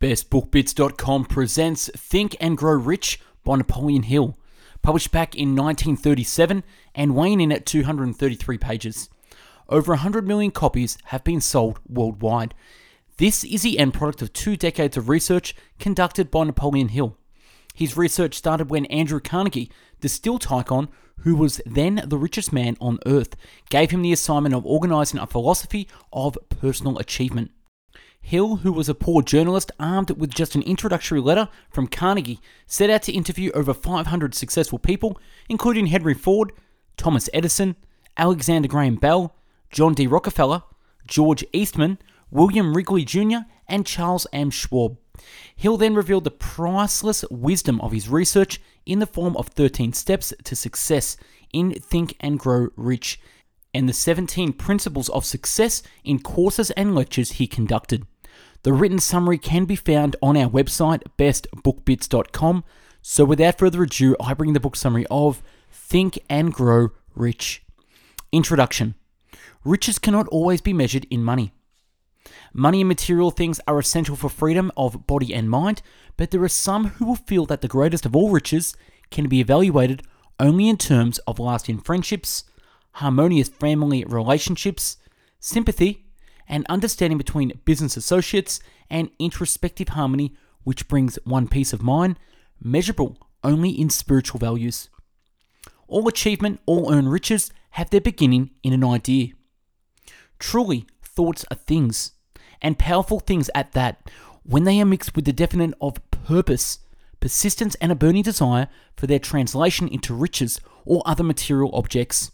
BestBookBits.com presents Think and Grow Rich by Napoleon Hill, published back in 1937 and weighing in at 233 pages. Over 100 million copies have been sold worldwide. This is the end product of two decades of research conducted by Napoleon Hill. His research started when Andrew Carnegie, the steel tycoon who was then the richest man on earth, gave him the assignment of organizing a philosophy of personal achievement. Hill, who was a poor journalist armed with just an introductory letter from Carnegie, set out to interview over 500 successful people, including Henry Ford, Thomas Edison, Alexander Graham Bell, John D. Rockefeller, George Eastman, William Wrigley Jr., and Charles M. Schwab. Hill then revealed the priceless wisdom of his research in the form of 13 steps to success in Think and Grow Rich and the 17 principles of success in courses and lectures he conducted. The written summary can be found on our website, bestbookbits.com. So, without further ado, I bring the book summary of Think and Grow Rich. Introduction Riches cannot always be measured in money. Money and material things are essential for freedom of body and mind, but there are some who will feel that the greatest of all riches can be evaluated only in terms of lasting friendships, harmonious family relationships, sympathy, and understanding between business associates, and introspective harmony, which brings one peace of mind, measurable only in spiritual values. All achievement, all earned riches have their beginning in an idea. Truly, thoughts are things, and powerful things at that, when they are mixed with the definite of purpose, persistence, and a burning desire for their translation into riches or other material objects.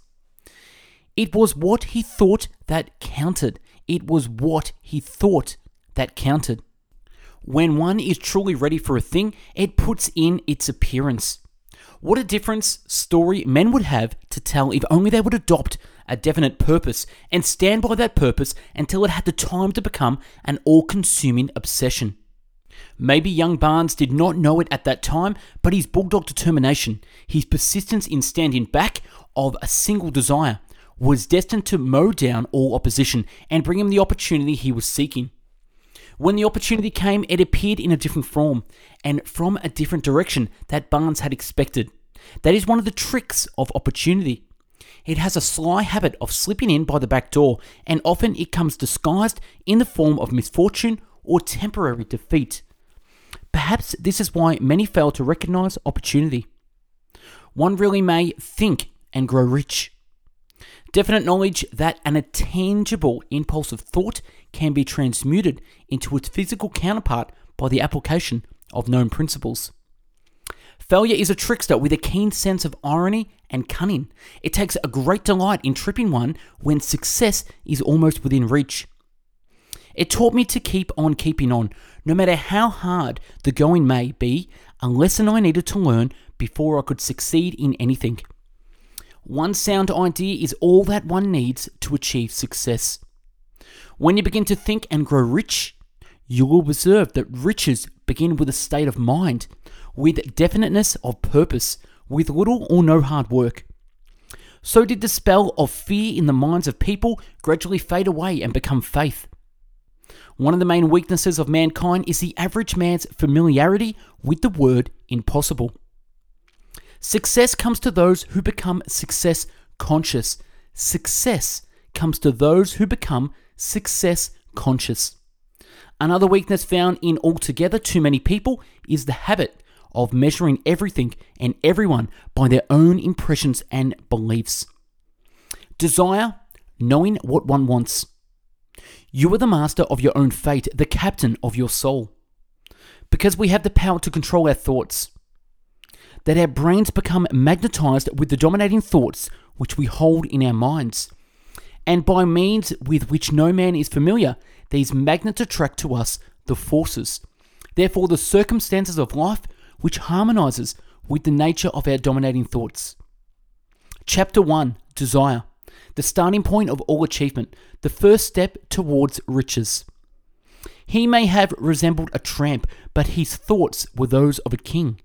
It was what he thought that counted. It was what he thought that counted. When one is truly ready for a thing, it puts in its appearance. What a difference story men would have to tell if only they would adopt a definite purpose and stand by that purpose until it had the time to become an all consuming obsession. Maybe young Barnes did not know it at that time, but his bulldog determination, his persistence in standing back of a single desire, was destined to mow down all opposition and bring him the opportunity he was seeking. When the opportunity came, it appeared in a different form and from a different direction that Barnes had expected. That is one of the tricks of opportunity. It has a sly habit of slipping in by the back door, and often it comes disguised in the form of misfortune or temporary defeat. Perhaps this is why many fail to recognize opportunity. One really may think and grow rich. Definite knowledge that an intangible impulse of thought can be transmuted into its physical counterpart by the application of known principles. Failure is a trickster with a keen sense of irony and cunning. It takes a great delight in tripping one when success is almost within reach. It taught me to keep on keeping on, no matter how hard the going may be, a lesson I needed to learn before I could succeed in anything. One sound idea is all that one needs to achieve success. When you begin to think and grow rich, you will observe that riches begin with a state of mind, with definiteness of purpose, with little or no hard work. So did the spell of fear in the minds of people gradually fade away and become faith. One of the main weaknesses of mankind is the average man's familiarity with the word impossible. Success comes to those who become success conscious. Success comes to those who become success conscious. Another weakness found in altogether too many people is the habit of measuring everything and everyone by their own impressions and beliefs. Desire, knowing what one wants. You are the master of your own fate, the captain of your soul. Because we have the power to control our thoughts, that our brains become magnetized with the dominating thoughts which we hold in our minds. And by means with which no man is familiar, these magnets attract to us the forces. Therefore, the circumstances of life which harmonizes with the nature of our dominating thoughts. Chapter 1 Desire, the starting point of all achievement, the first step towards riches. He may have resembled a tramp, but his thoughts were those of a king.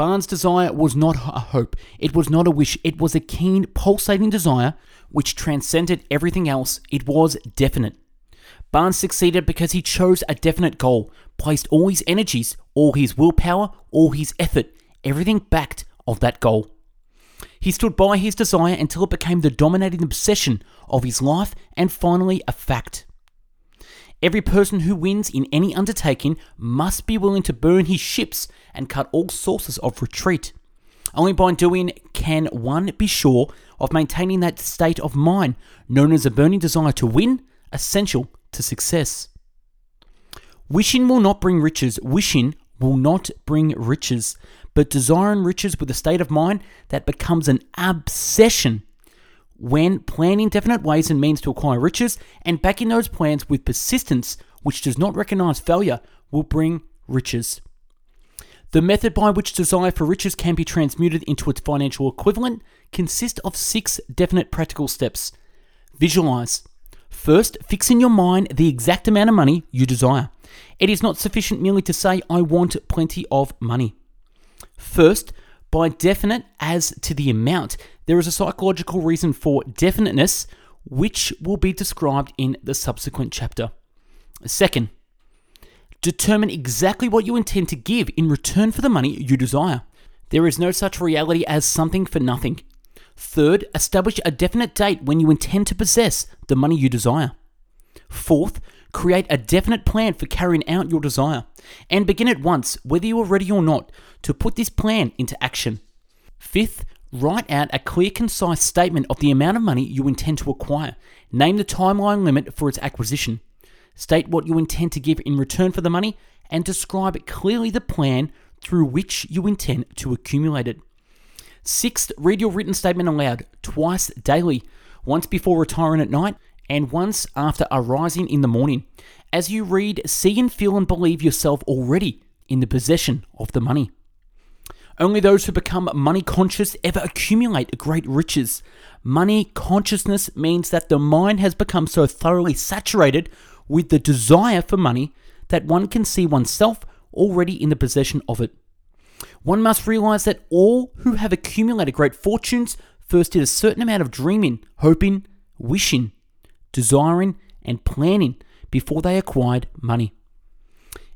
Barnes' desire was not a hope, it was not a wish, it was a keen, pulsating desire which transcended everything else. It was definite. Barnes succeeded because he chose a definite goal, placed all his energies, all his willpower, all his effort, everything backed of that goal. He stood by his desire until it became the dominating obsession of his life and finally a fact. Every person who wins in any undertaking must be willing to burn his ships and cut all sources of retreat. Only by doing can one be sure of maintaining that state of mind known as a burning desire to win, essential to success. Wishing will not bring riches, wishing will not bring riches, but desiring riches with a state of mind that becomes an obsession when planning definite ways and means to acquire riches and backing those plans with persistence, which does not recognize failure, will bring riches. The method by which desire for riches can be transmuted into its financial equivalent consists of six definite practical steps. Visualize. First, fix in your mind the exact amount of money you desire. It is not sufficient merely to say, I want plenty of money. First, by definite as to the amount, there is a psychological reason for definiteness, which will be described in the subsequent chapter. Second, determine exactly what you intend to give in return for the money you desire. There is no such reality as something for nothing. Third, establish a definite date when you intend to possess the money you desire. Fourth, create a definite plan for carrying out your desire. And begin at once, whether you are ready or not, to put this plan into action. Fifth, write out a clear, concise statement of the amount of money you intend to acquire. Name the timeline limit for its acquisition. State what you intend to give in return for the money and describe clearly the plan through which you intend to accumulate it. Sixth, read your written statement aloud twice daily, once before retiring at night and once after arising in the morning. As you read, see and feel and believe yourself already in the possession of the money. Only those who become money conscious ever accumulate great riches. Money consciousness means that the mind has become so thoroughly saturated with the desire for money that one can see oneself already in the possession of it. One must realize that all who have accumulated great fortunes first did a certain amount of dreaming, hoping, wishing, desiring, and planning before they acquired money.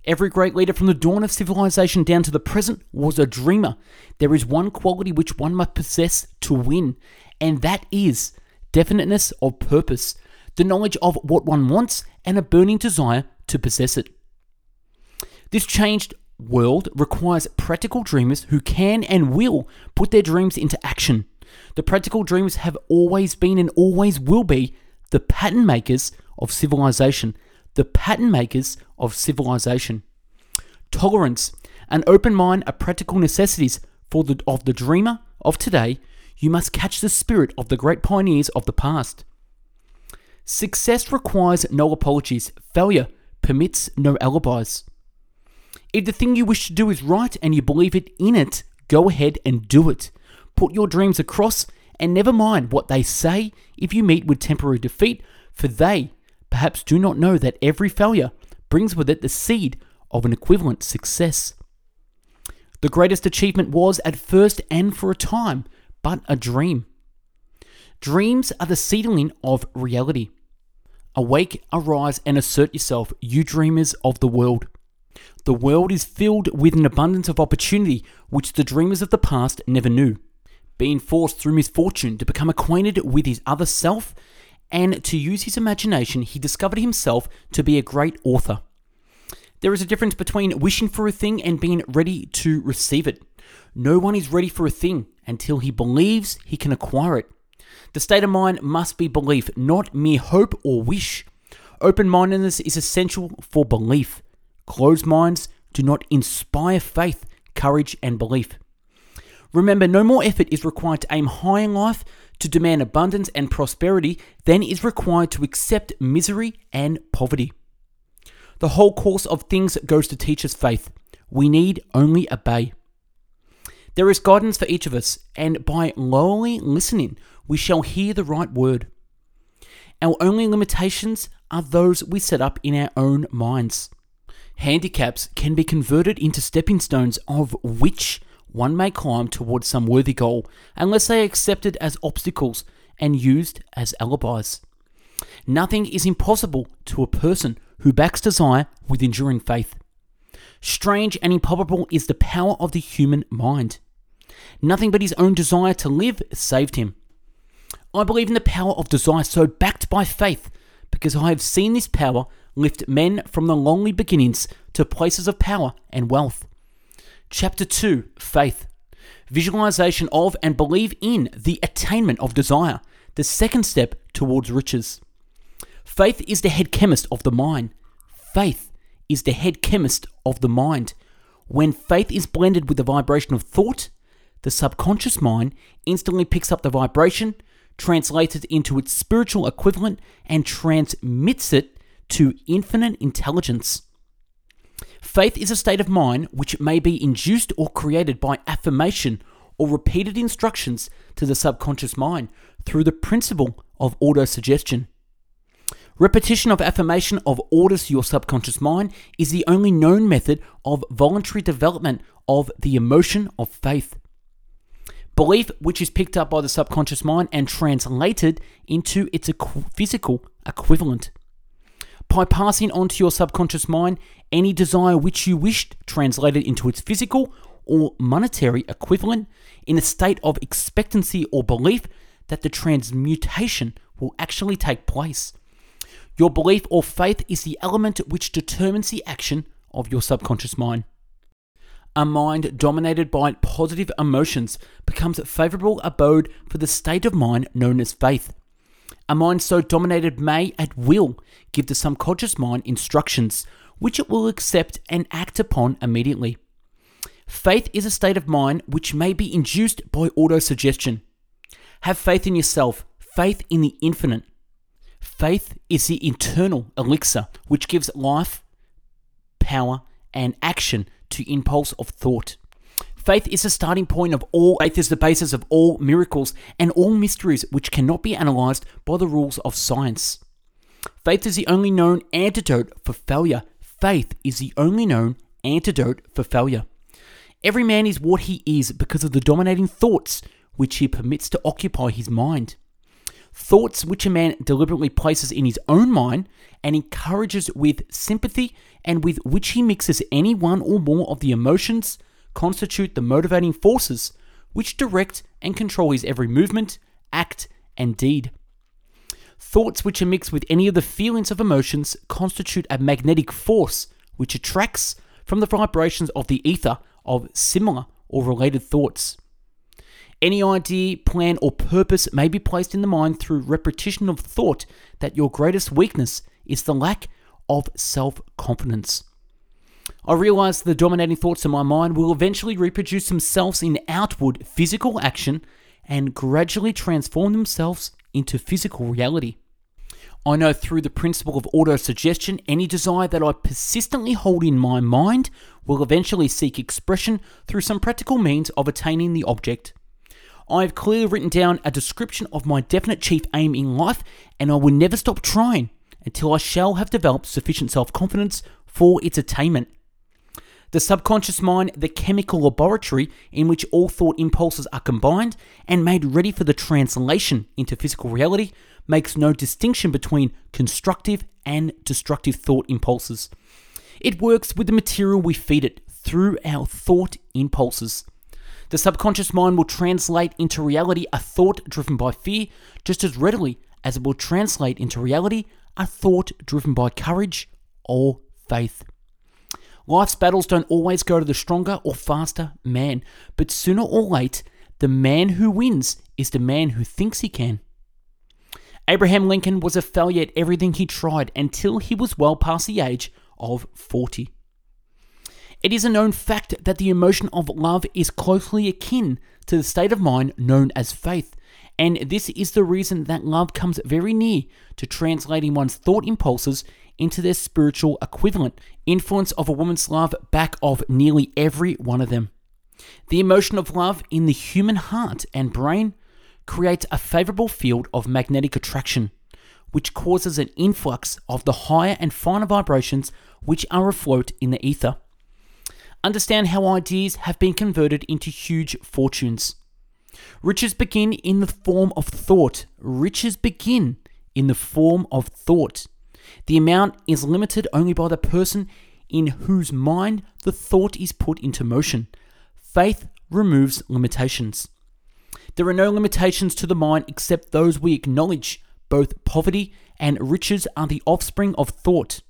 Every great leader from the dawn of civilization down to the present was a dreamer. There is one quality which one must possess to win, and that is definiteness of purpose, the knowledge of what one wants, and a burning desire to possess it. This changed world requires practical dreamers who can and will put their dreams into action. The practical dreamers have always been and always will be the pattern makers of civilization. The pattern makers of civilization. Tolerance, an open mind are practical necessities for the, of the dreamer of today. You must catch the spirit of the great pioneers of the past. Success requires no apologies. Failure permits no alibis. If the thing you wish to do is right and you believe it in it, go ahead and do it. Put your dreams across and never mind what they say if you meet with temporary defeat, for they perhaps do not know that every failure brings with it the seed of an equivalent success. The greatest achievement was, at first and for a time, but a dream. Dreams are the seedling of reality. Awake, arise, and assert yourself, you dreamers of the world. The world is filled with an abundance of opportunity which the dreamers of the past never knew. Being forced through misfortune to become acquainted with his other self and to use his imagination, he discovered himself to be a great author. There is a difference between wishing for a thing and being ready to receive it. No one is ready for a thing until he believes he can acquire it. The state of mind must be belief, not mere hope or wish. Open mindedness is essential for belief. Closed minds do not inspire faith, courage, and belief. Remember, no more effort is required to aim high in life, to demand abundance and prosperity, than is required to accept misery and poverty. The whole course of things goes to teach us faith. We need only obey. There is guidance for each of us, and by lowly listening, we shall hear the right word. Our only limitations are those we set up in our own minds. Handicaps can be converted into stepping stones of which one may climb towards some worthy goal unless they are accepted as obstacles and used as alibis. Nothing is impossible to a person who backs desire with enduring faith. Strange and improbable is the power of the human mind. Nothing but his own desire to live saved him. I believe in the power of desire so backed by faith because I have seen this power lift men from the lonely beginnings to places of power and wealth. Chapter 2 Faith Visualization of and believe in the attainment of desire, the second step towards riches. Faith is the head chemist of the mind. Faith is the head chemist of the mind. When faith is blended with the vibration of thought, the subconscious mind instantly picks up the vibration, translates it into its spiritual equivalent, and transmits it to infinite intelligence. Faith is a state of mind which may be induced or created by affirmation or repeated instructions to the subconscious mind through the principle of autosuggestion. Repetition of affirmation of orders to your subconscious mind is the only known method of voluntary development of the emotion of faith. Belief, which is picked up by the subconscious mind and translated into its physical equivalent. By passing on to your subconscious mind any desire which you wished translated into its physical or monetary equivalent in a state of expectancy or belief that the transmutation will actually take place. Your belief or faith is the element which determines the action of your subconscious mind. A mind dominated by positive emotions becomes a favorable abode for the state of mind known as faith. A mind so dominated may, at will, give the subconscious mind instructions, which it will accept and act upon immediately. Faith is a state of mind which may be induced by autosuggestion. Have faith in yourself, faith in the infinite. Faith is the internal elixir which gives life, power, and action to impulse of thought. Faith is the starting point of all, faith is the basis of all miracles and all mysteries which cannot be analyzed by the rules of science. Faith is the only known antidote for failure. Faith is the only known antidote for failure. Every man is what he is because of the dominating thoughts which he permits to occupy his mind. Thoughts which a man deliberately places in his own mind and encourages with sympathy and with which he mixes any one or more of the emotions constitute the motivating forces which direct and control his every movement, act, and deed. Thoughts which are mixed with any of the feelings of emotions constitute a magnetic force which attracts from the vibrations of the ether of similar or related thoughts. Any idea, plan, or purpose may be placed in the mind through repetition of thought that your greatest weakness is the lack of self confidence. I realize the dominating thoughts in my mind will eventually reproduce themselves in outward physical action and gradually transform themselves into physical reality. I know through the principle of autosuggestion, any desire that I persistently hold in my mind will eventually seek expression through some practical means of attaining the object. I have clearly written down a description of my definite chief aim in life, and I will never stop trying until I shall have developed sufficient self confidence for its attainment. The subconscious mind, the chemical laboratory in which all thought impulses are combined and made ready for the translation into physical reality, makes no distinction between constructive and destructive thought impulses. It works with the material we feed it through our thought impulses. The subconscious mind will translate into reality a thought driven by fear just as readily as it will translate into reality a thought driven by courage or faith. Life's battles don't always go to the stronger or faster man, but sooner or late, the man who wins is the man who thinks he can. Abraham Lincoln was a failure at everything he tried until he was well past the age of 40. It is a known fact that the emotion of love is closely akin to the state of mind known as faith, and this is the reason that love comes very near to translating one's thought impulses into their spiritual equivalent. Influence of a woman's love back of nearly every one of them. The emotion of love in the human heart and brain creates a favorable field of magnetic attraction, which causes an influx of the higher and finer vibrations which are afloat in the ether. Understand how ideas have been converted into huge fortunes. Riches begin in the form of thought. Riches begin in the form of thought. The amount is limited only by the person in whose mind the thought is put into motion. Faith removes limitations. There are no limitations to the mind except those we acknowledge. Both poverty and riches are the offspring of thought.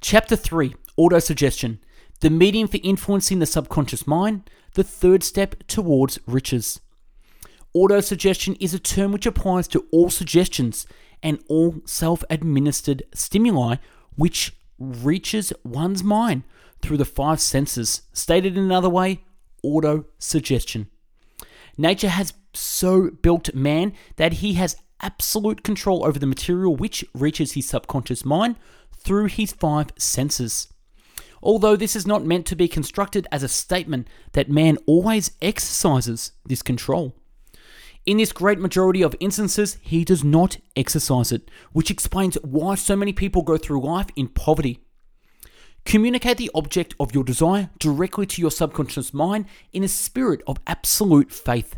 Chapter 3 Autosuggestion The medium for influencing the subconscious mind, the third step towards riches. Autosuggestion is a term which applies to all suggestions and all self administered stimuli which reaches one's mind through the five senses. Stated in another way, autosuggestion. Nature has so built man that he has absolute control over the material which reaches his subconscious mind through his five senses. Although this is not meant to be constructed as a statement that man always exercises this control. In this great majority of instances, he does not exercise it, which explains why so many people go through life in poverty. Communicate the object of your desire directly to your subconscious mind in a spirit of absolute faith.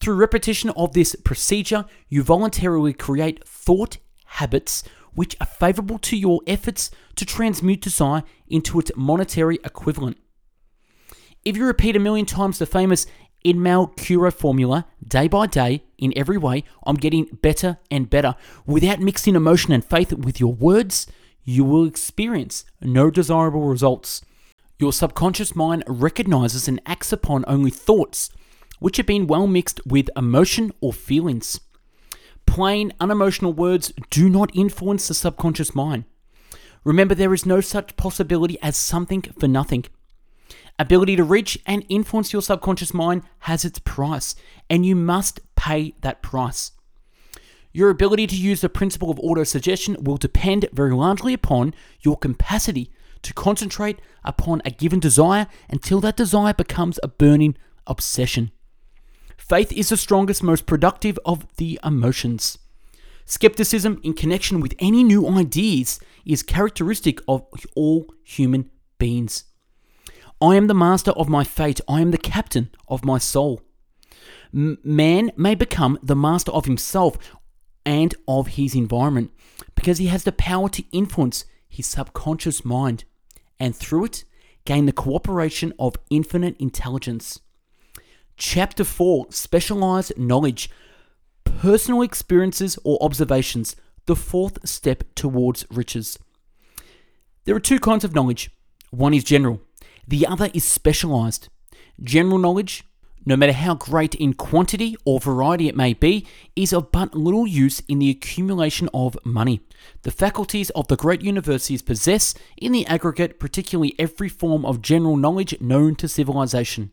Through repetition of this procedure, you voluntarily create thought habits which are favorable to your efforts to transmute desire into its monetary equivalent. If you repeat a million times the famous Emile Coué formula day by day in every way. I'm getting better and better. Without mixing emotion and faith with your words, you will experience no desirable results. Your subconscious mind recognizes and acts upon only thoughts which have been well mixed with emotion or feelings. Plain, unemotional words do not influence the subconscious mind. Remember, there is no such possibility as something for nothing. Ability to reach and influence your subconscious mind has its price, and you must pay that price. Your ability to use the principle of autosuggestion will depend very largely upon your capacity to concentrate upon a given desire until that desire becomes a burning obsession. Faith is the strongest, most productive of the emotions. Skepticism in connection with any new ideas is characteristic of all human beings. I am the master of my fate. I am the captain of my soul. Man may become the master of himself and of his environment because he has the power to influence his subconscious mind and through it gain the cooperation of infinite intelligence. Chapter 4 Specialized Knowledge Personal Experiences or Observations, the fourth step towards riches. There are two kinds of knowledge one is general, the other is specialized. General knowledge, no matter how great in quantity or variety it may be, is of but little use in the accumulation of money. The faculties of the great universities possess, in the aggregate, particularly every form of general knowledge known to civilization.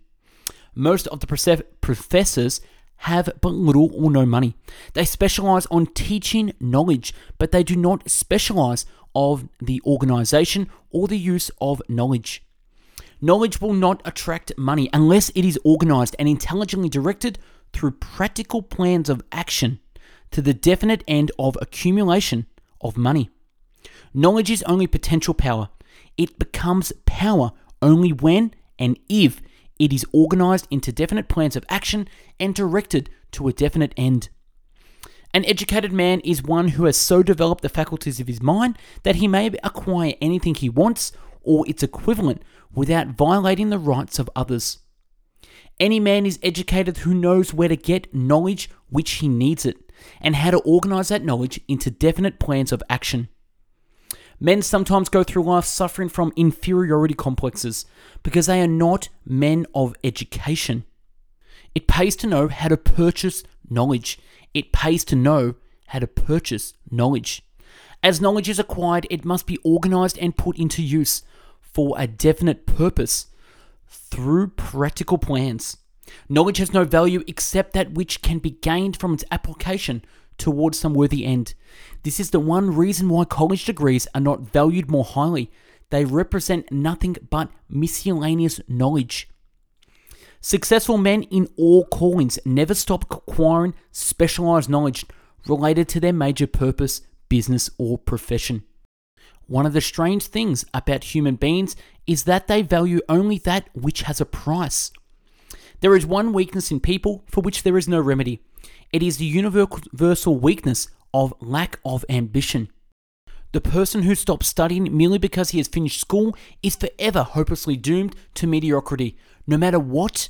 Most of the professors have but little or no money. They specialize on teaching knowledge, but they do not specialize of the organization or the use of knowledge. Knowledge will not attract money unless it is organized and intelligently directed through practical plans of action to the definite end of accumulation of money. Knowledge is only potential power. It becomes power only when and if it is organized into definite plans of action and directed to a definite end. An educated man is one who has so developed the faculties of his mind that he may acquire anything he wants or its equivalent without violating the rights of others. Any man is educated who knows where to get knowledge which he needs it, and how to organize that knowledge into definite plans of action. Men sometimes go through life suffering from inferiority complexes because they are not men of education. It pays to know how to purchase knowledge. It pays to know how to purchase knowledge. As knowledge is acquired, it must be organized and put into use for a definite purpose through practical plans. Knowledge has no value except that which can be gained from its application towards some worthy end. This is the one reason why college degrees are not valued more highly. They represent nothing but miscellaneous knowledge. Successful men in all callings never stop acquiring specialized knowledge related to their major purpose, business, or profession. One of the strange things about human beings is that they value only that which has a price. There is one weakness in people for which there is no remedy. It is the universal weakness of lack of ambition. The person who stops studying merely because he has finished school is forever hopelessly doomed to mediocrity, no matter what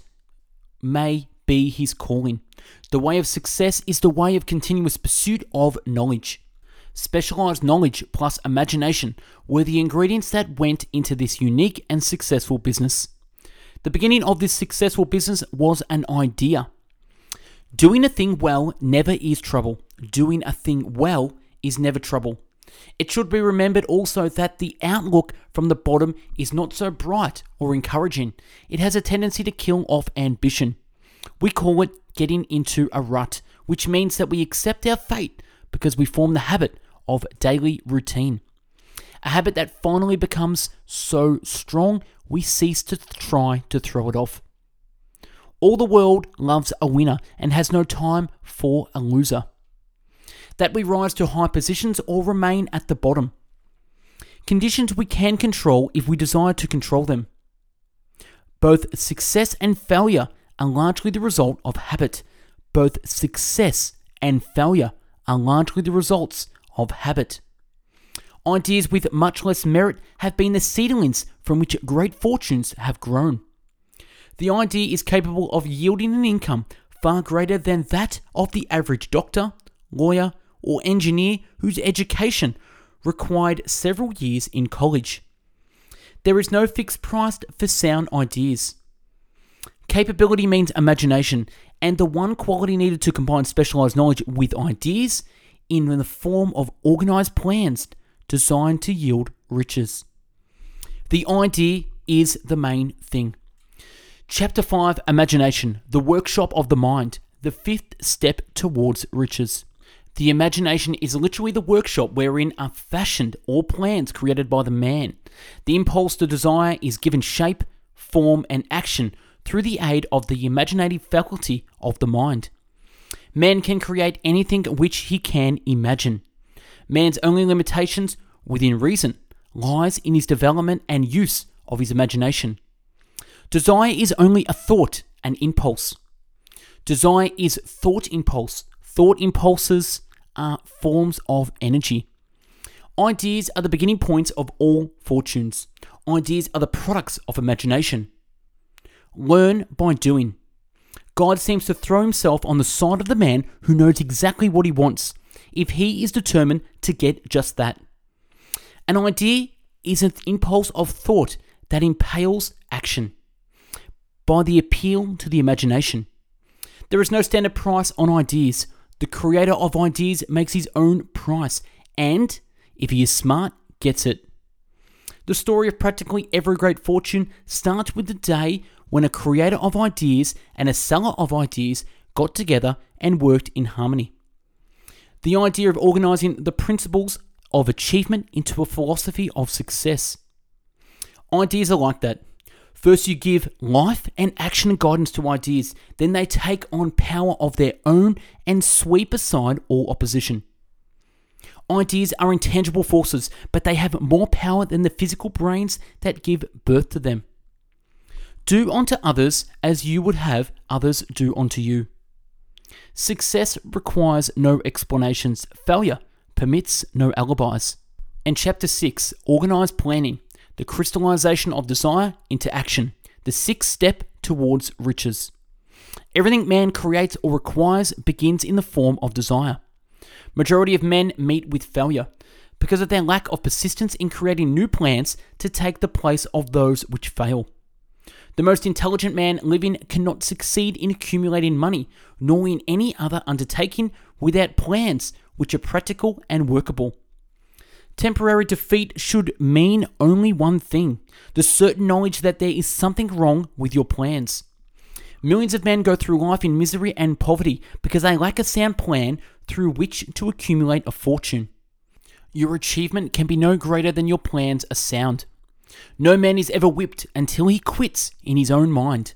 may be his calling. The way of success is the way of continuous pursuit of knowledge. Specialized knowledge plus imagination were the ingredients that went into this unique and successful business. The beginning of this successful business was an idea. Doing a thing well never is trouble. Doing a thing well is never trouble. It should be remembered also that the outlook from the bottom is not so bright or encouraging. It has a tendency to kill off ambition. We call it getting into a rut, which means that we accept our fate because we form the habit of daily routine. A habit that finally becomes so strong we cease to try to throw it off. All the world loves a winner and has no time for a loser. That we rise to high positions or remain at the bottom. Conditions we can control if we desire to control them. Both success and failure are largely the result of habit. Both success and failure are largely the results of habit. Ideas with much less merit have been the seedlings from which great fortunes have grown. The idea is capable of yielding an income far greater than that of the average doctor, lawyer, or engineer whose education required several years in college. There is no fixed price for sound ideas. Capability means imagination, and the one quality needed to combine specialized knowledge with ideas in the form of organized plans designed to yield riches. The idea is the main thing. Chapter 5 Imagination, the workshop of the mind, the fifth step towards riches. The imagination is literally the workshop wherein are fashioned all plans created by the man. The impulse to desire is given shape, form, and action through the aid of the imaginative faculty of the mind. Man can create anything which he can imagine. Man's only limitations, within reason, lies in his development and use of his imagination. Desire is only a thought, an impulse. Desire is thought impulse. Thought impulses are forms of energy. Ideas are the beginning points of all fortunes. Ideas are the products of imagination. Learn by doing. God seems to throw himself on the side of the man who knows exactly what he wants, if he is determined to get just that. An idea is an impulse of thought that impales action by the appeal to the imagination. There is no standard price on ideas. The creator of ideas makes his own price, and if he is smart, gets it. The story of practically every great fortune starts with the day when a creator of ideas and a seller of ideas got together and worked in harmony. The idea of organizing the principles of achievement into a philosophy of success. Ideas are like that. First, you give life and action and guidance to ideas, then they take on power of their own and sweep aside all opposition. Ideas are intangible forces, but they have more power than the physical brains that give birth to them. Do unto others as you would have others do unto you. Success requires no explanations, failure permits no alibis. And chapter 6 Organized Planning, the crystallization of desire into action, the sixth step towards riches. Everything man creates or requires begins in the form of desire. Majority of men meet with failure because of their lack of persistence in creating new plans to take the place of those which fail. The most intelligent man living cannot succeed in accumulating money, nor in any other undertaking without plans which are practical and workable. Temporary defeat should mean only one thing the certain knowledge that there is something wrong with your plans. Millions of men go through life in misery and poverty because they lack a sound plan through which to accumulate a fortune. Your achievement can be no greater than your plans are sound. No man is ever whipped until he quits in his own mind.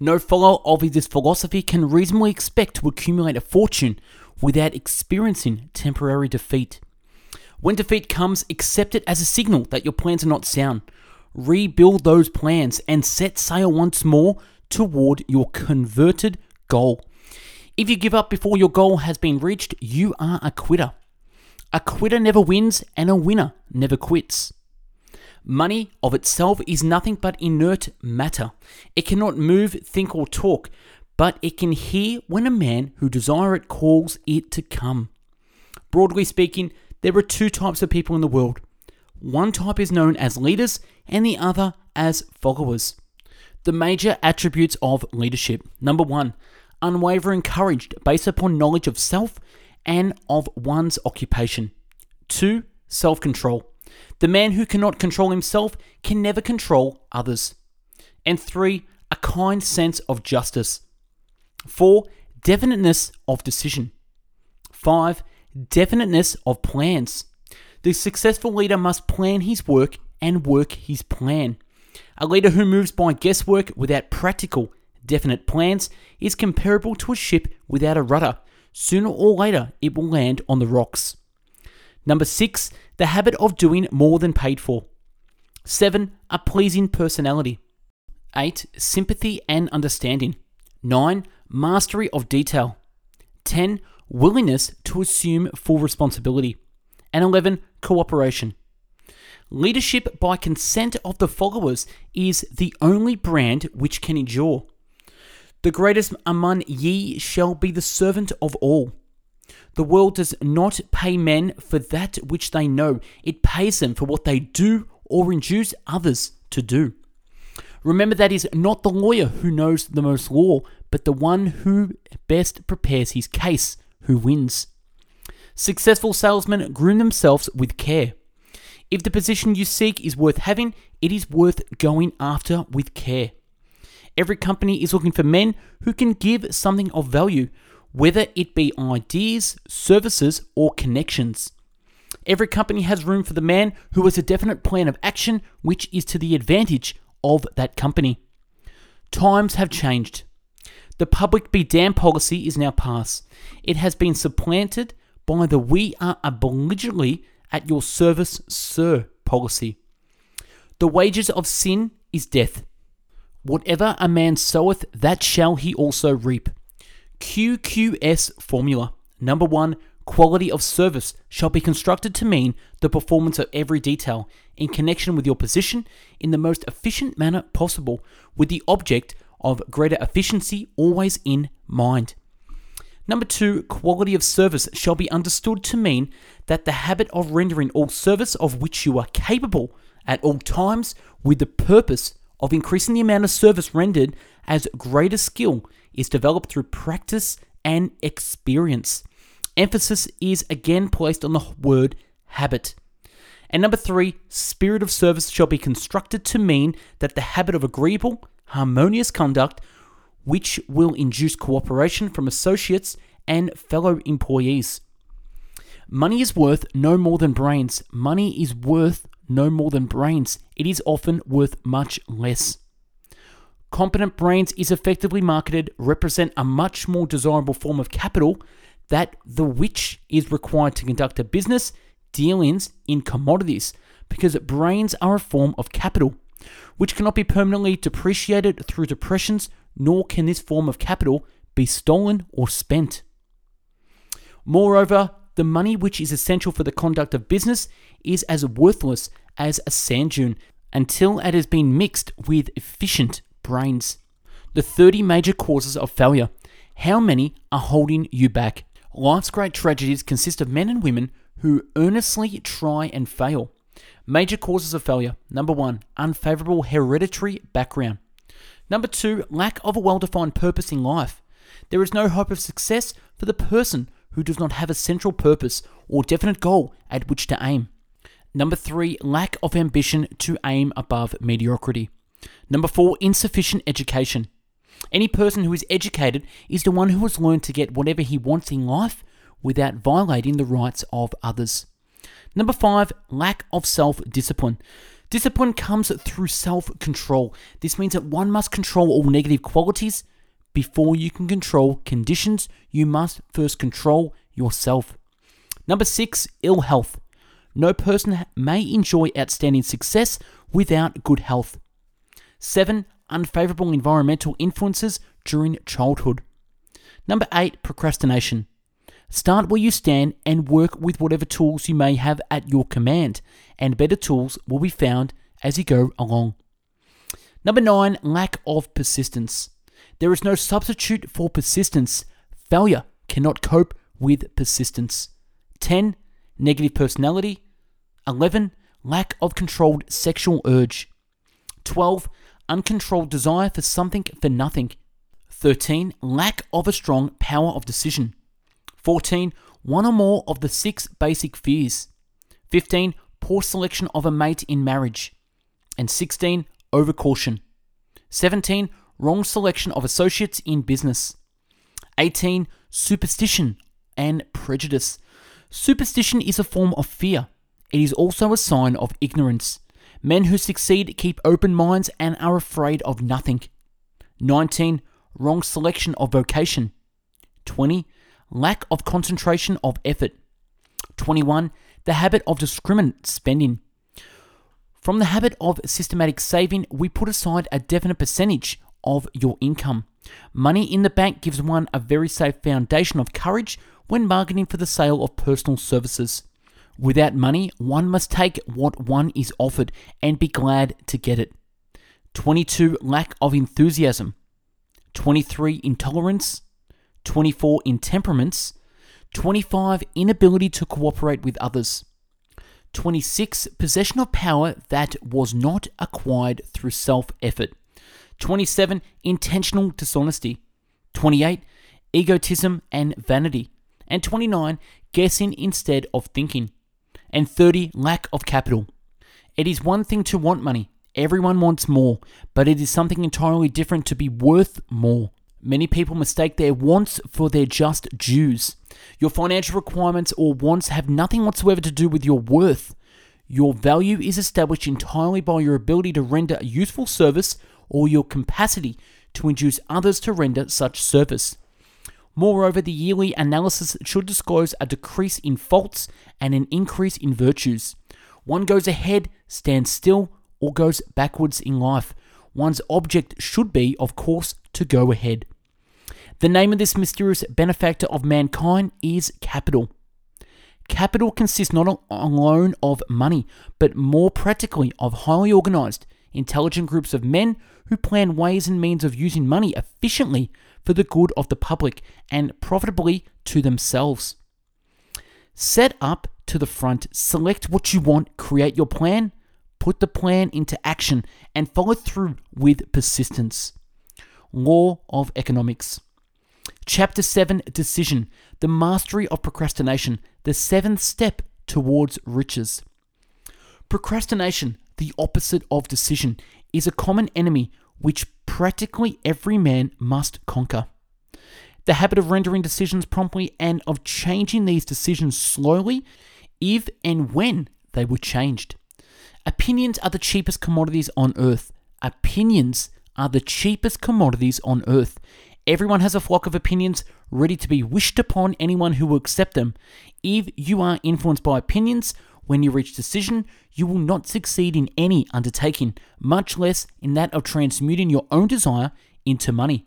No follower of this philosophy can reasonably expect to accumulate a fortune without experiencing temporary defeat. When defeat comes, accept it as a signal that your plans are not sound. Rebuild those plans and set sail once more toward your converted goal. If you give up before your goal has been reached, you are a quitter. A quitter never wins, and a winner never quits. Money of itself is nothing but inert matter. It cannot move, think, or talk, but it can hear when a man who desire it calls it to come. Broadly speaking, there are two types of people in the world. One type is known as leaders, and the other as followers. The major attributes of leadership. Number one, unwavering courage based upon knowledge of self and of one's occupation. Two, self control. The man who cannot control himself can never control others. And three, a kind sense of justice. Four, definiteness of decision. Five, definiteness of plans. The successful leader must plan his work and work his plan. A leader who moves by guesswork without practical, definite plans is comparable to a ship without a rudder. Sooner or later, it will land on the rocks. Number six, the habit of doing more than paid for. Seven, a pleasing personality. Eight, sympathy and understanding. Nine, mastery of detail. 10. Willingness to assume full responsibility. And 11. Cooperation. Leadership by consent of the followers is the only brand which can endure. The greatest among ye shall be the servant of all. The world does not pay men for that which they know, it pays them for what they do or induce others to do. Remember that is not the lawyer who knows the most law, but the one who best prepares his case who wins. Successful salesmen groom themselves with care. If the position you seek is worth having, it is worth going after with care. Every company is looking for men who can give something of value, whether it be ideas, services, or connections. Every company has room for the man who has a definite plan of action which is to the advantage of that company. Times have changed. The public be damned policy is now past. It has been supplanted by the we are obligatory at your service, sir policy. The wages of sin is death. Whatever a man soweth, that shall he also reap. QQS formula. Number one, quality of service shall be constructed to mean the performance of every detail in connection with your position in the most efficient manner possible, with the object of greater efficiency always in mind. Number two, quality of service shall be understood to mean that the habit of rendering all service of which you are capable at all times with the purpose of increasing the amount of service rendered as greater skill is developed through practice and experience. Emphasis is again placed on the word habit. And number three, spirit of service shall be constructed to mean that the habit of agreeable, harmonious conduct which will induce cooperation from associates and fellow employees. Money is worth no more than brains. Money is worth no more than brains. It is often worth much less. Competent brains is effectively marketed represent a much more desirable form of capital that the which is required to conduct a business dealings in commodities because brains are a form of capital which cannot be permanently depreciated through depressions, nor can this form of capital be stolen or spent. Moreover, the money which is essential for the conduct of business is as worthless as a sand dune until it has been mixed with efficient brains. The 30 major causes of failure. How many are holding you back? Life's great tragedies consist of men and women who earnestly try and fail. Major causes of failure. Number one, unfavorable hereditary background. Number two, lack of a well defined purpose in life. There is no hope of success for the person who does not have a central purpose or definite goal at which to aim. Number three, lack of ambition to aim above mediocrity. Number four, insufficient education. Any person who is educated is the one who has learned to get whatever he wants in life without violating the rights of others. Number five, lack of self discipline. Discipline comes through self control. This means that one must control all negative qualities. Before you can control conditions, you must first control yourself. Number six, ill health. No person may enjoy outstanding success without good health. Seven, unfavorable environmental influences during childhood. Number eight, procrastination. Start where you stand and work with whatever tools you may have at your command, and better tools will be found as you go along. Number nine, lack of persistence. There is no substitute for persistence. Failure cannot cope with persistence. 10. Negative personality. 11. Lack of controlled sexual urge. 12. Uncontrolled desire for something for nothing. 13. Lack of a strong power of decision. 14. One or more of the six basic fears. 15. Poor selection of a mate in marriage. And 16. Overcaution. 17. Wrong selection of associates in business. 18. Superstition and prejudice. Superstition is a form of fear. It is also a sign of ignorance. Men who succeed keep open minds and are afraid of nothing. 19. Wrong selection of vocation. 20. Lack of concentration of effort. 21. The habit of discriminate spending. From the habit of systematic saving, we put aside a definite percentage of your income. Money in the bank gives one a very safe foundation of courage when bargaining for the sale of personal services. Without money, one must take what one is offered and be glad to get it. 22. Lack of enthusiasm. 23. Intolerance. 24. Intemperaments. 25. Inability to cooperate with others. 26. Possession of power that was not acquired through self effort. 27. Intentional dishonesty. 28. Egotism and vanity. And 29. Guessing instead of thinking. And 30. Lack of capital. It is one thing to want money. Everyone wants more, but it is something entirely different to be worth more. Many people mistake their wants for their just dues. Your financial requirements or wants have nothing whatsoever to do with your worth. Your value is established entirely by your ability to render a useful service or your capacity to induce others to render such service. Moreover, the yearly analysis should disclose a decrease in faults and an increase in virtues. One goes ahead, stands still, or goes backwards in life. One's object should be, of course, to go ahead. The name of this mysterious benefactor of mankind is capital. Capital consists not alone of money, but more practically of highly organized, intelligent groups of men who plan ways and means of using money efficiently for the good of the public and profitably to themselves. Set up to the front, select what you want, create your plan, put the plan into action, and follow through with persistence. Law of Economics. Chapter 7 Decision The Mastery of Procrastination, the seventh step towards riches. Procrastination, the opposite of decision, is a common enemy which practically every man must conquer. The habit of rendering decisions promptly and of changing these decisions slowly, if and when they were changed. Opinions are the cheapest commodities on earth. Opinions are the cheapest commodities on earth. Everyone has a flock of opinions ready to be wished upon anyone who will accept them. If you are influenced by opinions, when you reach decision, you will not succeed in any undertaking, much less in that of transmuting your own desire into money.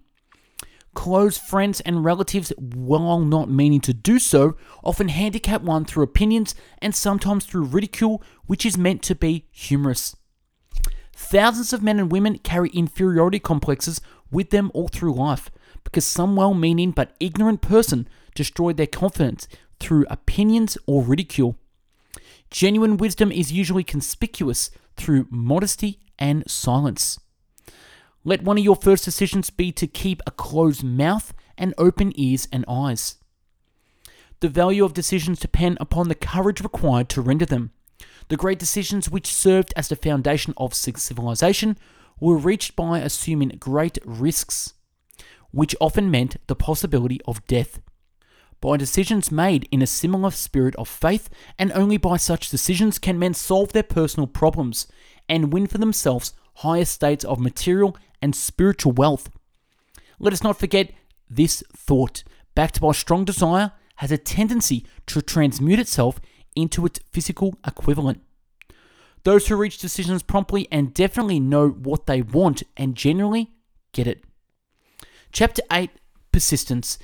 Close friends and relatives, while not meaning to do so, often handicap one through opinions and sometimes through ridicule, which is meant to be humorous. Thousands of men and women carry inferiority complexes with them all through life because some well meaning but ignorant person destroyed their confidence through opinions or ridicule. Genuine wisdom is usually conspicuous through modesty and silence. Let one of your first decisions be to keep a closed mouth and open ears and eyes. The value of decisions depend upon the courage required to render them. The great decisions which served as the foundation of civilization were reached by assuming great risks, which often meant the possibility of death. By decisions made in a similar spirit of faith, and only by such decisions can men solve their personal problems and win for themselves higher states of material and spiritual wealth. Let us not forget this thought, backed by strong desire, has a tendency to transmute itself into its physical equivalent. Those who reach decisions promptly and definitely know what they want and generally get it. Chapter 8 Persistence.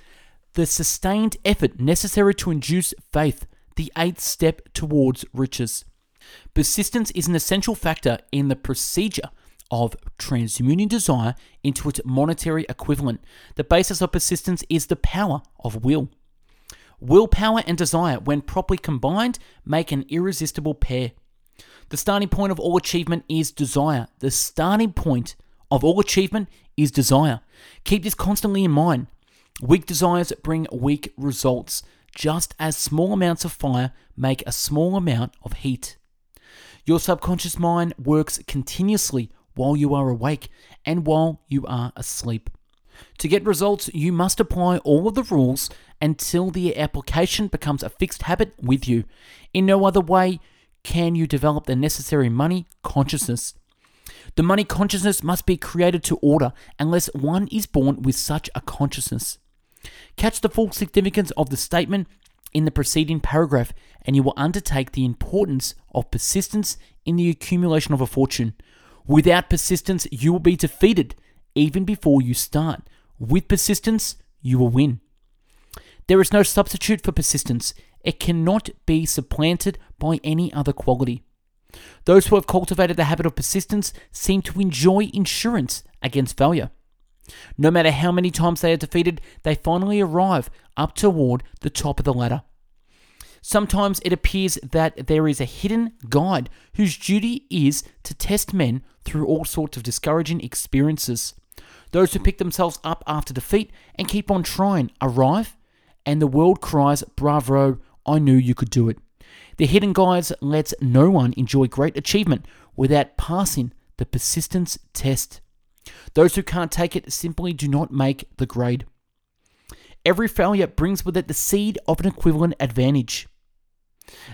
The sustained effort necessary to induce faith, the eighth step towards riches. Persistence is an essential factor in the procedure of transmuting desire into its monetary equivalent. The basis of persistence is the power of will. Willpower and desire, when properly combined, make an irresistible pair. The starting point of all achievement is desire. The starting point of all achievement is desire. Keep this constantly in mind. Weak desires bring weak results, just as small amounts of fire make a small amount of heat. Your subconscious mind works continuously while you are awake and while you are asleep. To get results, you must apply all of the rules until the application becomes a fixed habit with you. In no other way can you develop the necessary money consciousness. The money consciousness must be created to order unless one is born with such a consciousness. Catch the full significance of the statement in the preceding paragraph, and you will undertake the importance of persistence in the accumulation of a fortune. Without persistence, you will be defeated even before you start. With persistence, you will win. There is no substitute for persistence. It cannot be supplanted by any other quality. Those who have cultivated the habit of persistence seem to enjoy insurance against failure. No matter how many times they are defeated, they finally arrive up toward the top of the ladder. Sometimes it appears that there is a hidden guide whose duty is to test men through all sorts of discouraging experiences. Those who pick themselves up after defeat and keep on trying arrive, and the world cries, Bravo, I knew you could do it. The hidden guide lets no one enjoy great achievement without passing the persistence test. Those who can't take it simply do not make the grade. Every failure brings with it the seed of an equivalent advantage.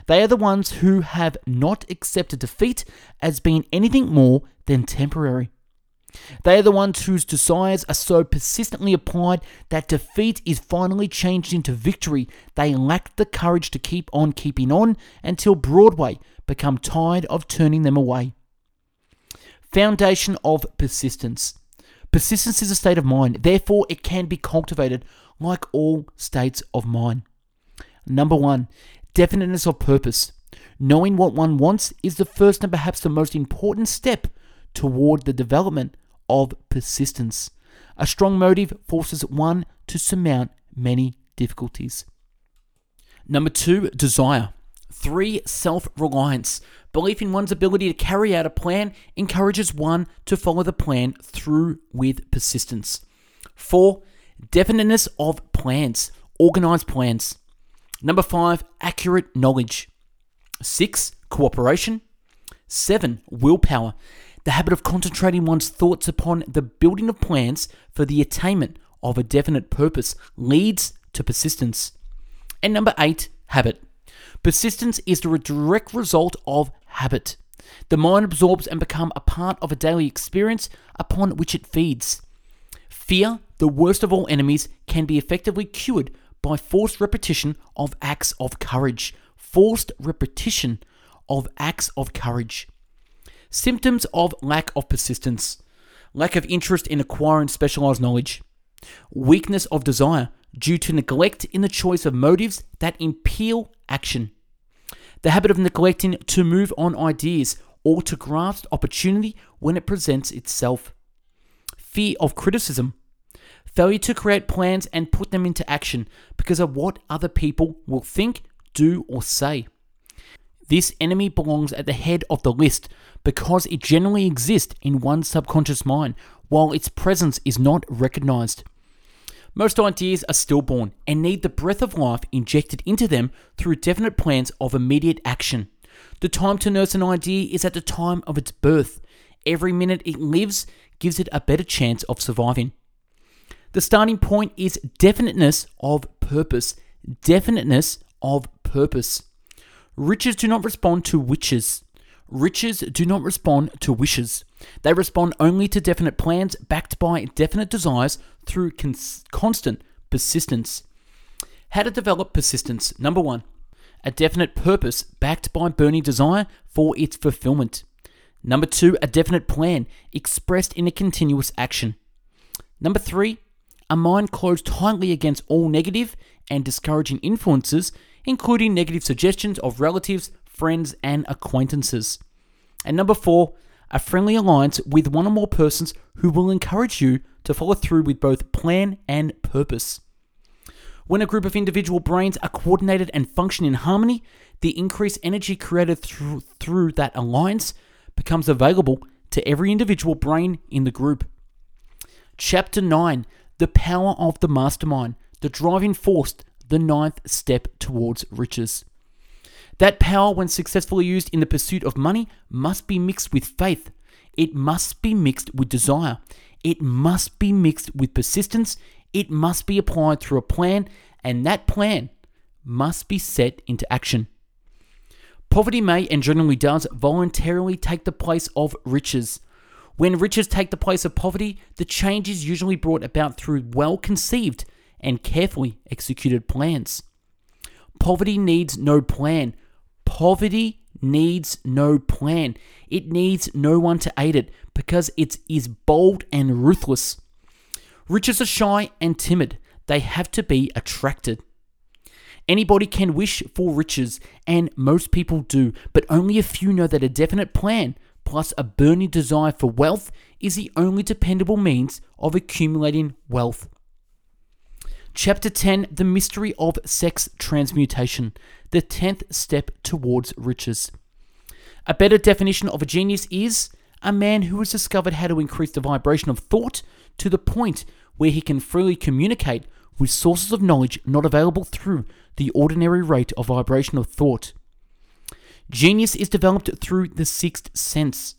They are the ones who have not accepted defeat as being anything more than temporary. They are the ones whose desires are so persistently applied that defeat is finally changed into victory. They lack the courage to keep on keeping on until Broadway become tired of turning them away. Foundation of persistence. Persistence is a state of mind, therefore, it can be cultivated like all states of mind. Number one, definiteness of purpose. Knowing what one wants is the first and perhaps the most important step toward the development of persistence. A strong motive forces one to surmount many difficulties. Number two, desire. Three, self reliance. Belief in one's ability to carry out a plan encourages one to follow the plan through with persistence. Four, definiteness of plans, organized plans. Number five, accurate knowledge. Six, cooperation. Seven, willpower, the habit of concentrating one's thoughts upon the building of plans for the attainment of a definite purpose leads to persistence. And number eight, habit. Persistence is the direct result of habit. The mind absorbs and becomes a part of a daily experience upon which it feeds. Fear, the worst of all enemies, can be effectively cured by forced repetition of acts of courage. Forced repetition of acts of courage. Symptoms of lack of persistence lack of interest in acquiring specialized knowledge, weakness of desire due to neglect in the choice of motives that impel action, the habit of neglecting to move on ideas or to grasp opportunity when it presents itself, fear of criticism, failure to create plans and put them into action because of what other people will think, do, or say. This enemy belongs at the head of the list because it generally exists in one's subconscious mind while its presence is not recognized. Most ideas are stillborn and need the breath of life injected into them through definite plans of immediate action. The time to nurse an idea is at the time of its birth. Every minute it lives gives it a better chance of surviving. The starting point is definiteness of purpose. Definiteness of purpose. Riches do not respond to witches. Riches do not respond to wishes. They respond only to definite plans backed by definite desires through cons- constant persistence. How to develop persistence? Number one, a definite purpose backed by burning desire for its fulfillment. Number two, a definite plan expressed in a continuous action. Number three, a mind closed tightly against all negative and discouraging influences, including negative suggestions of relatives, friends, and acquaintances. And number four, a friendly alliance with one or more persons who will encourage you to follow through with both plan and purpose. When a group of individual brains are coordinated and function in harmony, the increased energy created through, through that alliance becomes available to every individual brain in the group. Chapter 9 The Power of the Mastermind, the driving force, the ninth step towards riches. That power, when successfully used in the pursuit of money, must be mixed with faith. It must be mixed with desire. It must be mixed with persistence. It must be applied through a plan, and that plan must be set into action. Poverty may and generally does voluntarily take the place of riches. When riches take the place of poverty, the change is usually brought about through well conceived and carefully executed plans. Poverty needs no plan. Poverty needs no plan. It needs no one to aid it because it is bold and ruthless. Riches are shy and timid. They have to be attracted. Anybody can wish for riches, and most people do, but only a few know that a definite plan plus a burning desire for wealth is the only dependable means of accumulating wealth. Chapter 10 The Mystery of Sex Transmutation, the 10th step towards riches. A better definition of a genius is a man who has discovered how to increase the vibration of thought to the point where he can freely communicate with sources of knowledge not available through the ordinary rate of vibration of thought. Genius is developed through the sixth sense.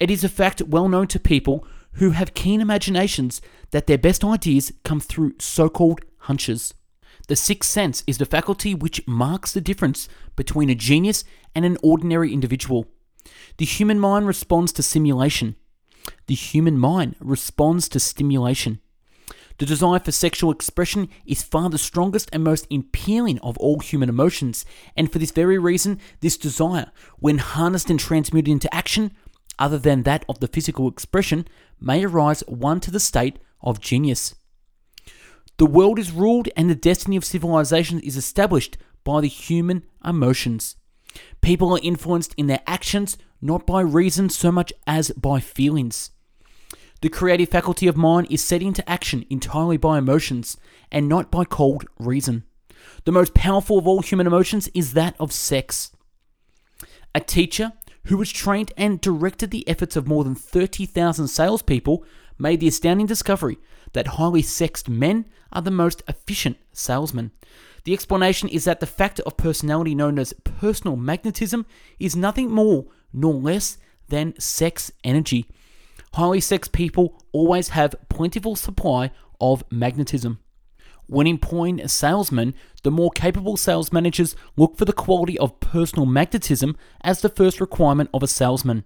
It is a fact well known to people who have keen imaginations that their best ideas come through so called hunches. The sixth sense is the faculty which marks the difference between a genius and an ordinary individual. The human mind responds to simulation. The human mind responds to stimulation. The desire for sexual expression is far the strongest and most appealing of all human emotions, and for this very reason, this desire, when harnessed and transmuted into action, other than that of the physical expression, may arise one to the state of genius. The world is ruled and the destiny of civilization is established by the human emotions. People are influenced in their actions not by reason so much as by feelings. The creative faculty of mind is set into action entirely by emotions and not by cold reason. The most powerful of all human emotions is that of sex. A teacher who was trained and directed the efforts of more than 30,000 salespeople made the astounding discovery that highly sexed men are the most efficient salesmen. The explanation is that the factor of personality known as personal magnetism is nothing more nor less than sex energy. Highly sexed people always have plentiful supply of magnetism. When employing salesmen, the more capable sales managers look for the quality of personal magnetism as the first requirement of a salesman.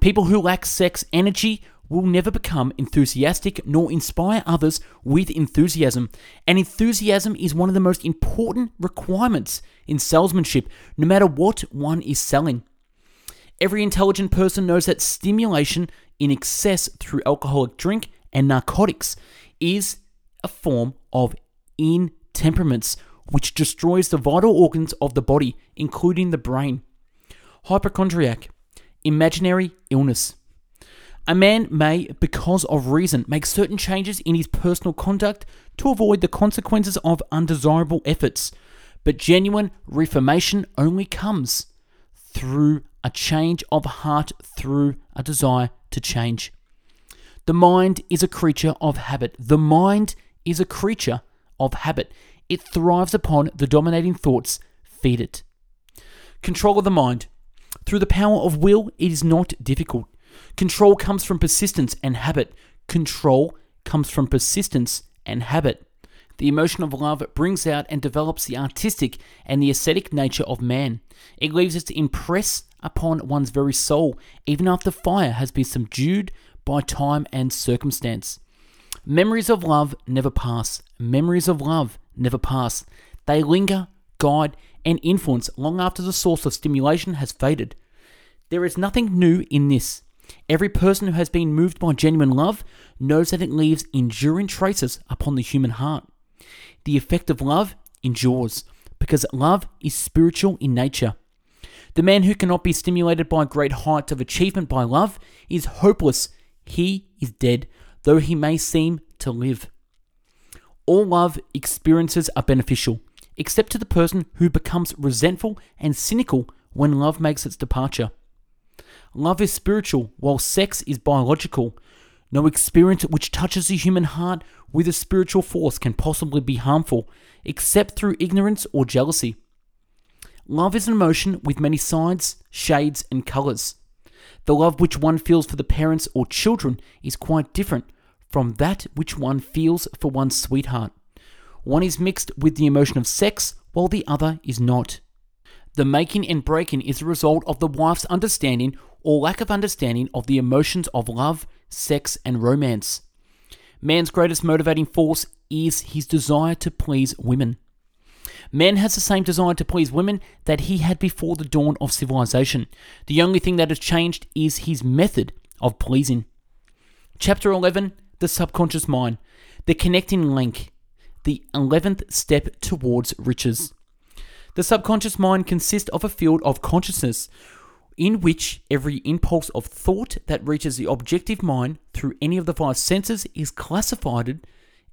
People who lack sex energy will never become enthusiastic nor inspire others with enthusiasm. And enthusiasm is one of the most important requirements in salesmanship, no matter what one is selling. Every intelligent person knows that stimulation in excess through alcoholic drink and narcotics is a form of intemperance which destroys the vital organs of the body, including the brain. Hypochondriac, imaginary illness. A man may, because of reason, make certain changes in his personal conduct to avoid the consequences of undesirable efforts, but genuine reformation only comes through a change of heart, through a desire to change. The mind is a creature of habit. The mind is a creature of habit. It thrives upon the dominating thoughts. Feed it. Control of the mind. Through the power of will, it is not difficult. Control comes from persistence and habit. Control comes from persistence and habit. The emotion of love brings out and develops the artistic and the aesthetic nature of man. It leaves us to impress upon one's very soul, even after fire has been subdued by time and circumstance. Memories of love never pass. Memories of love never pass. They linger, guide, and influence long after the source of stimulation has faded. There is nothing new in this. Every person who has been moved by genuine love knows that it leaves enduring traces upon the human heart. The effect of love endures because love is spiritual in nature. The man who cannot be stimulated by great heights of achievement by love is hopeless. He is dead, though he may seem to live. All love experiences are beneficial, except to the person who becomes resentful and cynical when love makes its departure. Love is spiritual, while sex is biological. No experience which touches the human heart with a spiritual force can possibly be harmful, except through ignorance or jealousy. Love is an emotion with many sides, shades, and colours. The love which one feels for the parents or children is quite different from that which one feels for one's sweetheart. One is mixed with the emotion of sex, while the other is not. The making and breaking is a result of the wife's understanding or lack of understanding of the emotions of love, sex, and romance. Man's greatest motivating force is his desire to please women. Man has the same desire to please women that he had before the dawn of civilization. The only thing that has changed is his method of pleasing. Chapter 11 The Subconscious Mind, the connecting link, the 11th step towards riches. The subconscious mind consists of a field of consciousness in which every impulse of thought that reaches the objective mind through any of the five senses is classified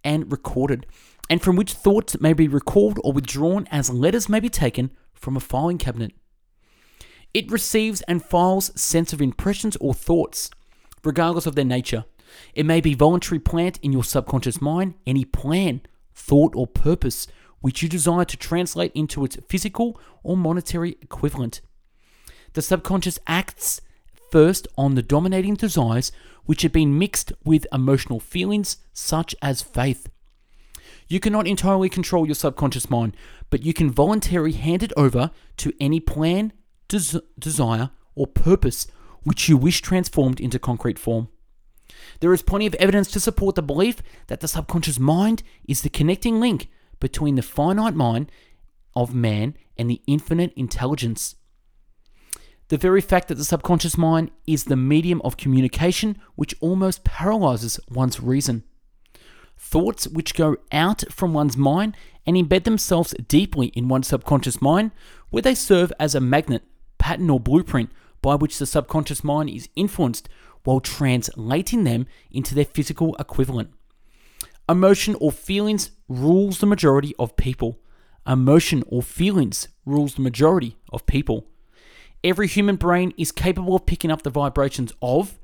and recorded, and from which thoughts may be recalled or withdrawn as letters may be taken from a filing cabinet. It receives and files sense of impressions or thoughts, regardless of their nature. It may be voluntary plant in your subconscious mind, any plan, thought, or purpose which you desire to translate into its physical or monetary equivalent. The subconscious acts first on the dominating desires which have been mixed with emotional feelings such as faith. You cannot entirely control your subconscious mind, but you can voluntarily hand it over to any plan, des- desire, or purpose which you wish transformed into concrete form. There is plenty of evidence to support the belief that the subconscious mind is the connecting link between the finite mind of man and the infinite intelligence. The very fact that the subconscious mind is the medium of communication which almost paralyzes one's reason. Thoughts which go out from one's mind and embed themselves deeply in one's subconscious mind, where they serve as a magnet, pattern, or blueprint by which the subconscious mind is influenced while translating them into their physical equivalent. Emotion or feelings rules the majority of people. Emotion or feelings rules the majority of people. Every human brain is capable of picking up the vibrations of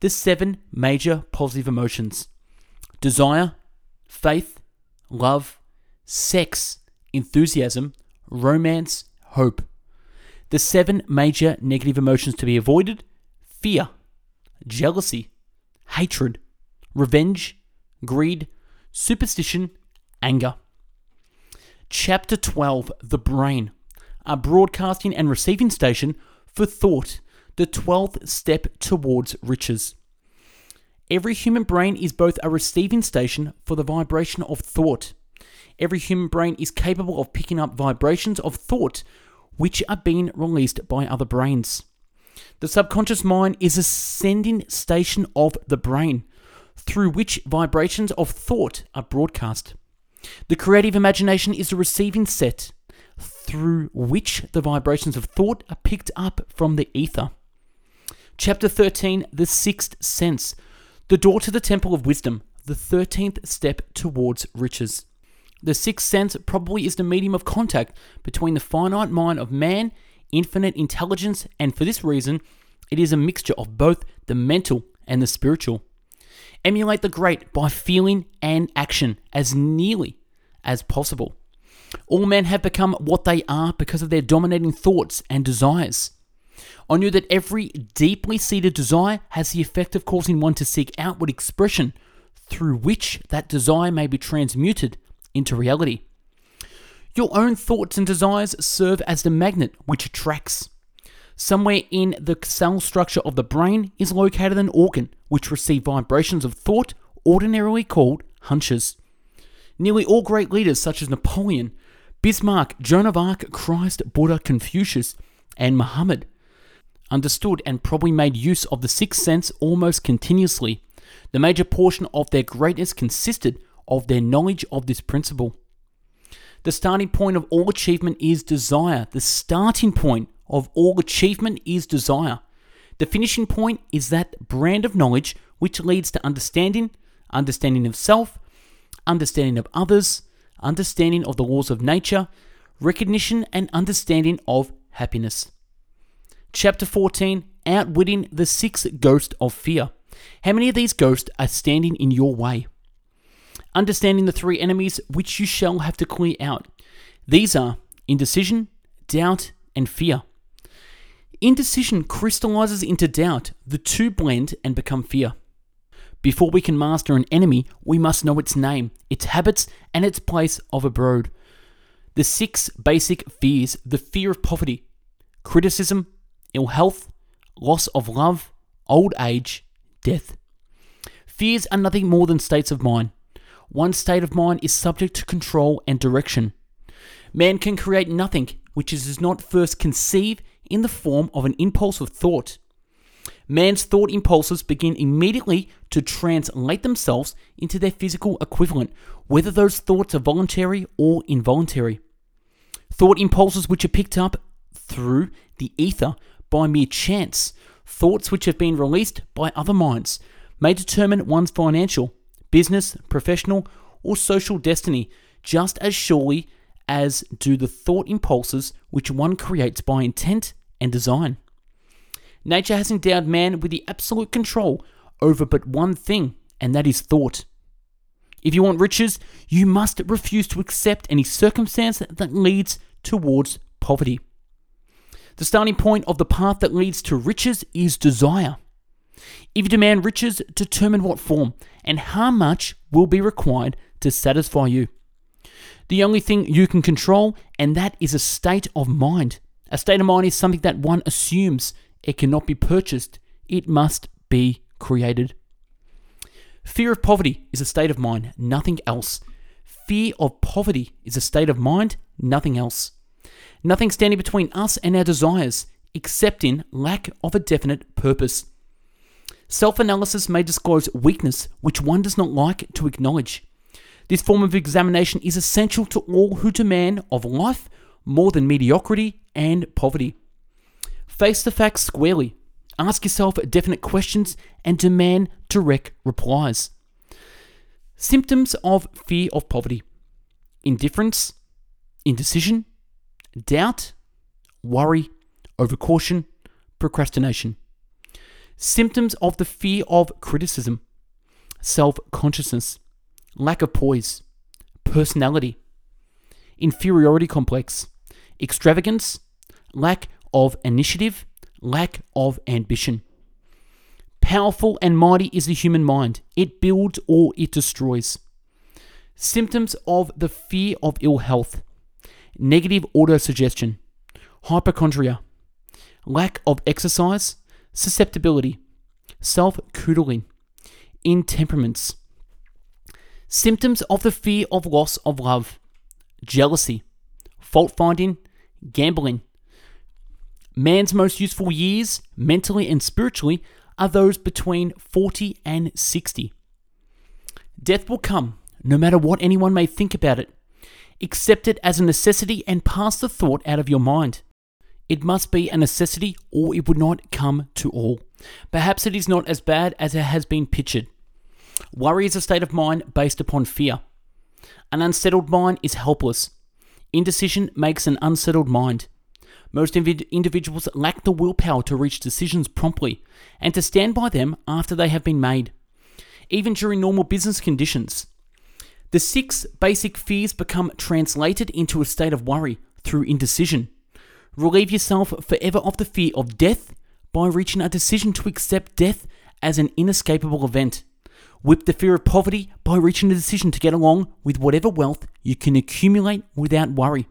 the seven major positive emotions desire, faith, love, sex, enthusiasm, romance, hope. The seven major negative emotions to be avoided fear, jealousy, hatred, revenge, greed, superstition, anger. Chapter 12 The Brain, a broadcasting and receiving station for thought, the 12th step towards riches. Every human brain is both a receiving station for the vibration of thought. Every human brain is capable of picking up vibrations of thought which are being released by other brains. The subconscious mind is a sending station of the brain through which vibrations of thought are broadcast. The creative imagination is the receiving set through which the vibrations of thought are picked up from the ether. Chapter 13 The Sixth Sense, the door to the Temple of Wisdom, the 13th step towards riches. The sixth sense probably is the medium of contact between the finite mind of man, infinite intelligence, and for this reason, it is a mixture of both the mental and the spiritual. Emulate the great by feeling and action as nearly as possible. All men have become what they are because of their dominating thoughts and desires. I knew that every deeply seated desire has the effect of causing one to seek outward expression through which that desire may be transmuted into reality. Your own thoughts and desires serve as the magnet which attracts. Somewhere in the cell structure of the brain is located an organ which receives vibrations of thought, ordinarily called hunches. Nearly all great leaders, such as Napoleon, Bismarck, Joan of Arc, Christ, Buddha, Confucius, and Muhammad, understood, and probably made use of the sixth sense almost continuously. The major portion of their greatness consisted of their knowledge of this principle. The starting point of all achievement is desire. The starting point of all achievement is desire. The finishing point is that brand of knowledge which leads to understanding, understanding of self, understanding of others, understanding of the laws of nature, recognition and understanding of happiness. Chapter 14 Outwitting the Six Ghost of Fear. How many of these ghosts are standing in your way? Understanding the three enemies which you shall have to clear out. These are indecision, doubt, and fear. Indecision crystallizes into doubt, the two blend and become fear. Before we can master an enemy, we must know its name, its habits, and its place of abode. The six basic fears the fear of poverty, criticism, ill health, loss of love, old age, death. Fears are nothing more than states of mind. One state of mind is subject to control and direction. Man can create nothing which is not first conceived in the form of an impulse of thought. Man's thought impulses begin immediately to translate themselves into their physical equivalent, whether those thoughts are voluntary or involuntary. Thought impulses which are picked up through the ether by mere chance, thoughts which have been released by other minds, may determine one's financial, business, professional, or social destiny just as surely as do the thought impulses which one creates by intent and design. Nature has endowed man with the absolute control over but one thing, and that is thought. If you want riches, you must refuse to accept any circumstance that leads towards poverty. The starting point of the path that leads to riches is desire. If you demand riches, determine what form and how much will be required to satisfy you. The only thing you can control, and that is a state of mind. A state of mind is something that one assumes it cannot be purchased, it must be created. Fear of poverty is a state of mind, nothing else. Fear of poverty is a state of mind, nothing else. Nothing standing between us and our desires, except in lack of a definite purpose. Self analysis may disclose weakness which one does not like to acknowledge. This form of examination is essential to all who demand of life more than mediocrity and poverty. Face the facts squarely, ask yourself definite questions, and demand direct replies. Symptoms of fear of poverty. Indifference, indecision, doubt, worry, overcaution, procrastination. Symptoms of the fear of criticism. Self consciousness, lack of poise, personality, inferiority complex, extravagance, lack of initiative, lack of ambition. Powerful and mighty is the human mind. It builds or it destroys. Symptoms of the fear of ill health negative autosuggestion, hypochondria, lack of exercise, susceptibility, self coddling, intemperaments. Symptoms of the fear of loss of love, jealousy, fault finding, gambling. Man's most useful years, mentally and spiritually, are those between 40 and 60. Death will come, no matter what anyone may think about it. Accept it as a necessity and pass the thought out of your mind. It must be a necessity or it would not come to all. Perhaps it is not as bad as it has been pictured. Worry is a state of mind based upon fear. An unsettled mind is helpless. Indecision makes an unsettled mind. Most individuals lack the willpower to reach decisions promptly and to stand by them after they have been made, even during normal business conditions. The six basic fears become translated into a state of worry through indecision. Relieve yourself forever of the fear of death by reaching a decision to accept death as an inescapable event. Whip the fear of poverty by reaching a decision to get along with whatever wealth you can accumulate without worry.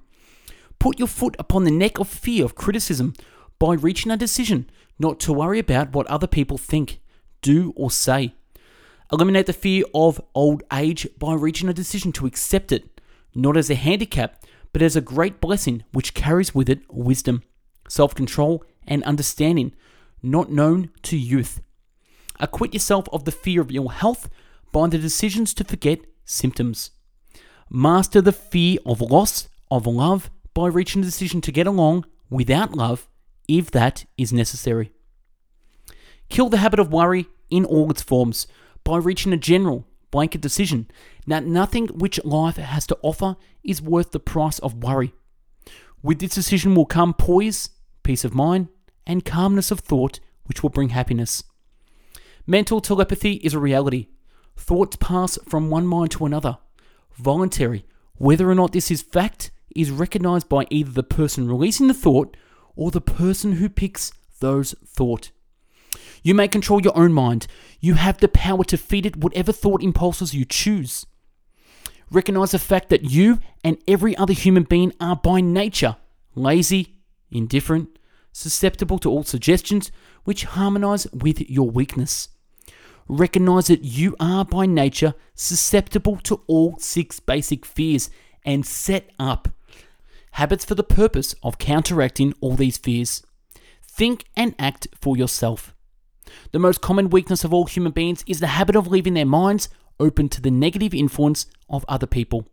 Put your foot upon the neck of fear of criticism by reaching a decision not to worry about what other people think, do, or say. Eliminate the fear of old age by reaching a decision to accept it, not as a handicap, but as a great blessing which carries with it wisdom, self control, and understanding, not known to youth. Acquit yourself of the fear of ill health by the decisions to forget symptoms. Master the fear of loss of love by reaching a decision to get along without love if that is necessary. Kill the habit of worry in all its forms by reaching a general, blanket decision that nothing which life has to offer is worth the price of worry. With this decision will come poise, peace of mind, and calmness of thought, which will bring happiness. Mental telepathy is a reality. Thoughts pass from one mind to another. Voluntary, whether or not this is fact, is recognized by either the person releasing the thought or the person who picks those thought. You may control your own mind. You have the power to feed it whatever thought impulses you choose. Recognize the fact that you and every other human being are by nature lazy, indifferent, susceptible to all suggestions which harmonize with your weakness. Recognize that you are by nature susceptible to all six basic fears and set up habits for the purpose of counteracting all these fears. Think and act for yourself. The most common weakness of all human beings is the habit of leaving their minds open to the negative influence of other people.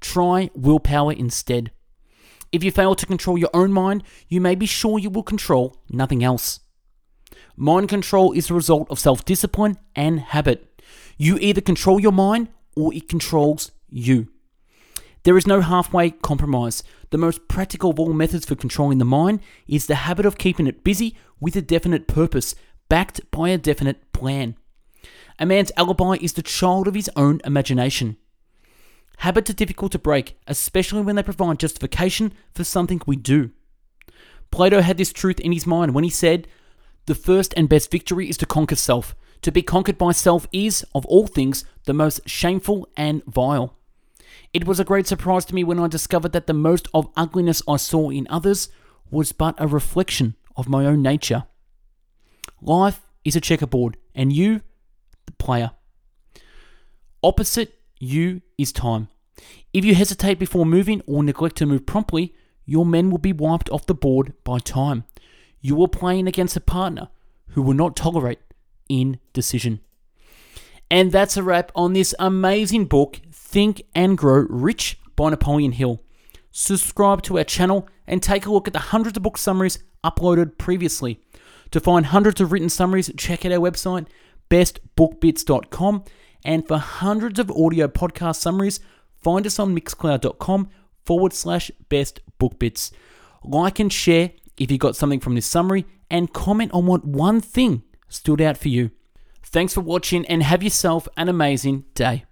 Try willpower instead. If you fail to control your own mind, you may be sure you will control nothing else. Mind control is the result of self discipline and habit. You either control your mind or it controls you. There is no halfway compromise. The most practical of all methods for controlling the mind is the habit of keeping it busy with a definite purpose, backed by a definite plan. A man's alibi is the child of his own imagination. Habits are difficult to break, especially when they provide justification for something we do. Plato had this truth in his mind when he said, The first and best victory is to conquer self. To be conquered by self is, of all things, the most shameful and vile. It was a great surprise to me when I discovered that the most of ugliness I saw in others was but a reflection of my own nature. Life is a checkerboard, and you, the player. Opposite you is time. If you hesitate before moving or neglect to move promptly, your men will be wiped off the board by time. You are playing against a partner who will not tolerate indecision. And that's a wrap on this amazing book, Think and Grow Rich by Napoleon Hill. Subscribe to our channel and take a look at the hundreds of book summaries uploaded previously. To find hundreds of written summaries, check out our website, bestbookbits.com. And for hundreds of audio podcast summaries, find us on mixcloud.com forward slash best book bits. Like and share if you got something from this summary, and comment on what one thing stood out for you. Thanks for watching and have yourself an amazing day.